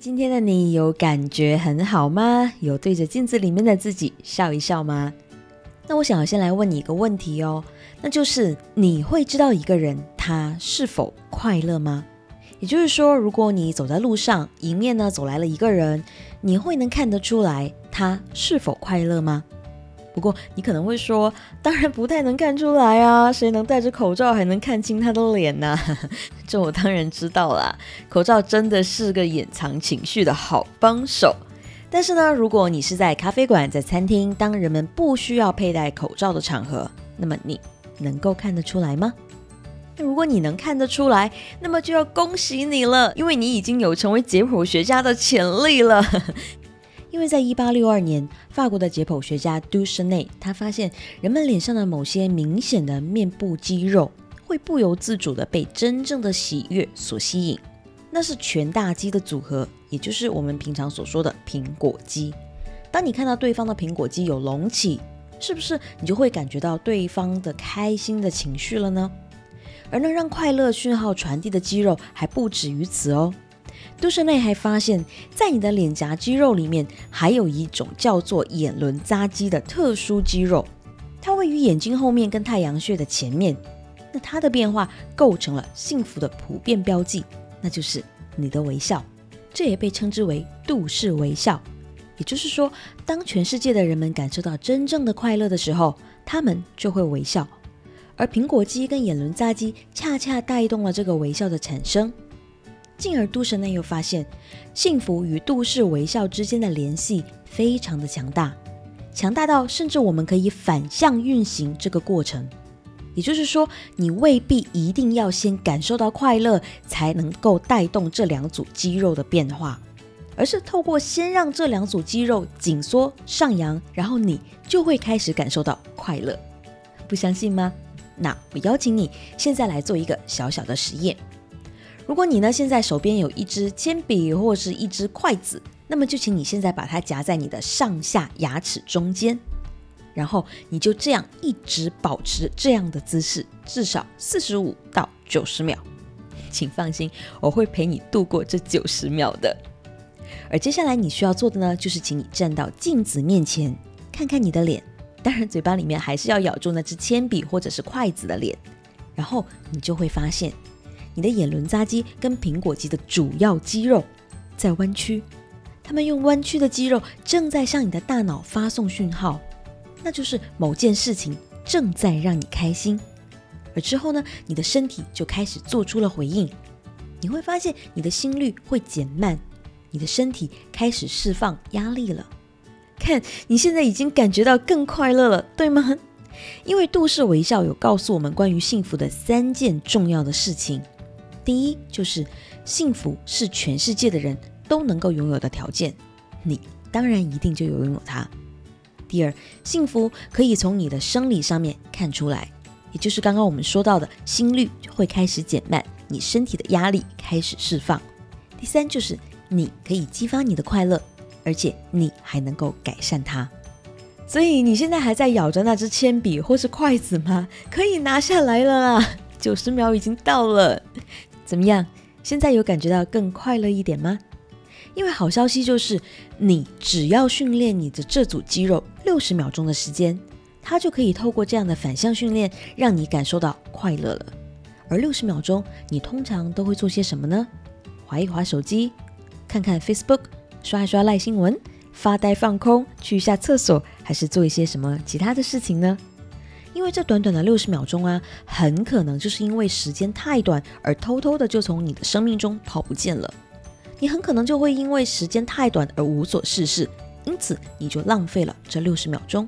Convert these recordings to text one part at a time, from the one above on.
今天的你有感觉很好吗？有对着镜子里面的自己笑一笑吗？那我想要先来问你一个问题哦，那就是你会知道一个人他是否快乐吗？也就是说，如果你走在路上，迎面呢走来了一个人，你会能看得出来他是否快乐吗？不过你可能会说，当然不太能看出来啊，谁能戴着口罩还能看清他的脸呢？这我当然知道啦，口罩真的是个掩藏情绪的好帮手。但是呢，如果你是在咖啡馆、在餐厅，当人们不需要佩戴口罩的场合，那么你能够看得出来吗？如果你能看得出来，那么就要恭喜你了，因为你已经有成为解剖学家的潜力了。因为在一八六二年，法国的解剖学家杜舍内他发现，人们脸上的某些明显的面部肌肉会不由自主的被真正的喜悦所吸引，那是全大肌的组合，也就是我们平常所说的苹果肌。当你看到对方的苹果肌有隆起，是不是你就会感觉到对方的开心的情绪了呢？而能让快乐讯号传递的肌肉还不止于此哦。杜舍内还发现，在你的脸颊肌肉里面，还有一种叫做眼轮匝肌的特殊肌肉，它位于眼睛后面跟太阳穴的前面。那它的变化构成了幸福的普遍标记，那就是你的微笑。这也被称之为杜氏微笑。也就是说，当全世界的人们感受到真正的快乐的时候，他们就会微笑。而苹果肌跟眼轮匝肌恰恰带动了这个微笑的产生。进而，杜神内又发现，幸福与杜氏微笑之间的联系非常的强大，强大到甚至我们可以反向运行这个过程。也就是说，你未必一定要先感受到快乐，才能够带动这两组肌肉的变化，而是透过先让这两组肌肉紧缩上扬，然后你就会开始感受到快乐。不相信吗？那我邀请你现在来做一个小小的实验。如果你呢现在手边有一支铅笔或是一支筷子，那么就请你现在把它夹在你的上下牙齿中间，然后你就这样一直保持这样的姿势，至少四十五到九十秒。请放心，我会陪你度过这九十秒的。而接下来你需要做的呢，就是请你站到镜子面前，看看你的脸，当然嘴巴里面还是要咬住那支铅笔或者是筷子的脸，然后你就会发现。你的眼轮匝肌跟苹果肌的主要肌肉在弯曲，他们用弯曲的肌肉正在向你的大脑发送讯号，那就是某件事情正在让你开心。而之后呢，你的身体就开始做出了回应，你会发现你的心率会减慢，你的身体开始释放压力了。看你现在已经感觉到更快乐了，对吗？因为杜氏微笑有告诉我们关于幸福的三件重要的事情。第一就是幸福是全世界的人都能够拥有的条件，你当然一定就有拥有它。第二，幸福可以从你的生理上面看出来，也就是刚刚我们说到的心率会开始减慢，你身体的压力开始释放。第三就是你可以激发你的快乐，而且你还能够改善它。所以你现在还在咬着那支铅笔或是筷子吗？可以拿下来了啦，九十秒已经到了。怎么样？现在有感觉到更快乐一点吗？因为好消息就是，你只要训练你的这组肌肉六十秒钟的时间，它就可以透过这样的反向训练，让你感受到快乐了。而六十秒钟，你通常都会做些什么呢？划一划手机，看看 Facebook，刷一刷赖新闻，发呆放空，去一下厕所，还是做一些什么其他的事情呢？因为这短短的六十秒钟啊，很可能就是因为时间太短而偷偷的就从你的生命中跑不见了。你很可能就会因为时间太短而无所事事，因此你就浪费了这六十秒钟。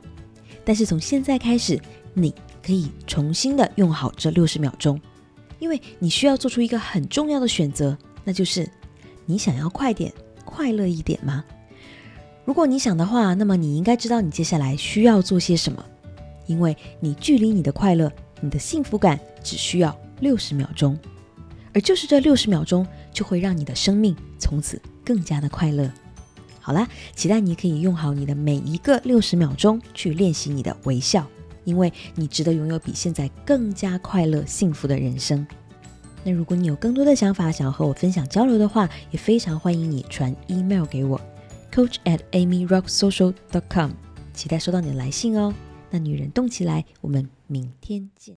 但是从现在开始，你可以重新的用好这六十秒钟，因为你需要做出一个很重要的选择，那就是你想要快点快乐一点吗？如果你想的话，那么你应该知道你接下来需要做些什么。因为你距离你的快乐、你的幸福感只需要六十秒钟，而就是这六十秒钟就会让你的生命从此更加的快乐。好了，期待你可以用好你的每一个六十秒钟去练习你的微笑，因为你值得拥有比现在更加快乐、幸福的人生。那如果你有更多的想法想要和我分享交流的话，也非常欢迎你传 email 给我，coach at amy rock social dot com，期待收到你的来信哦。那女人动起来，我们明天见。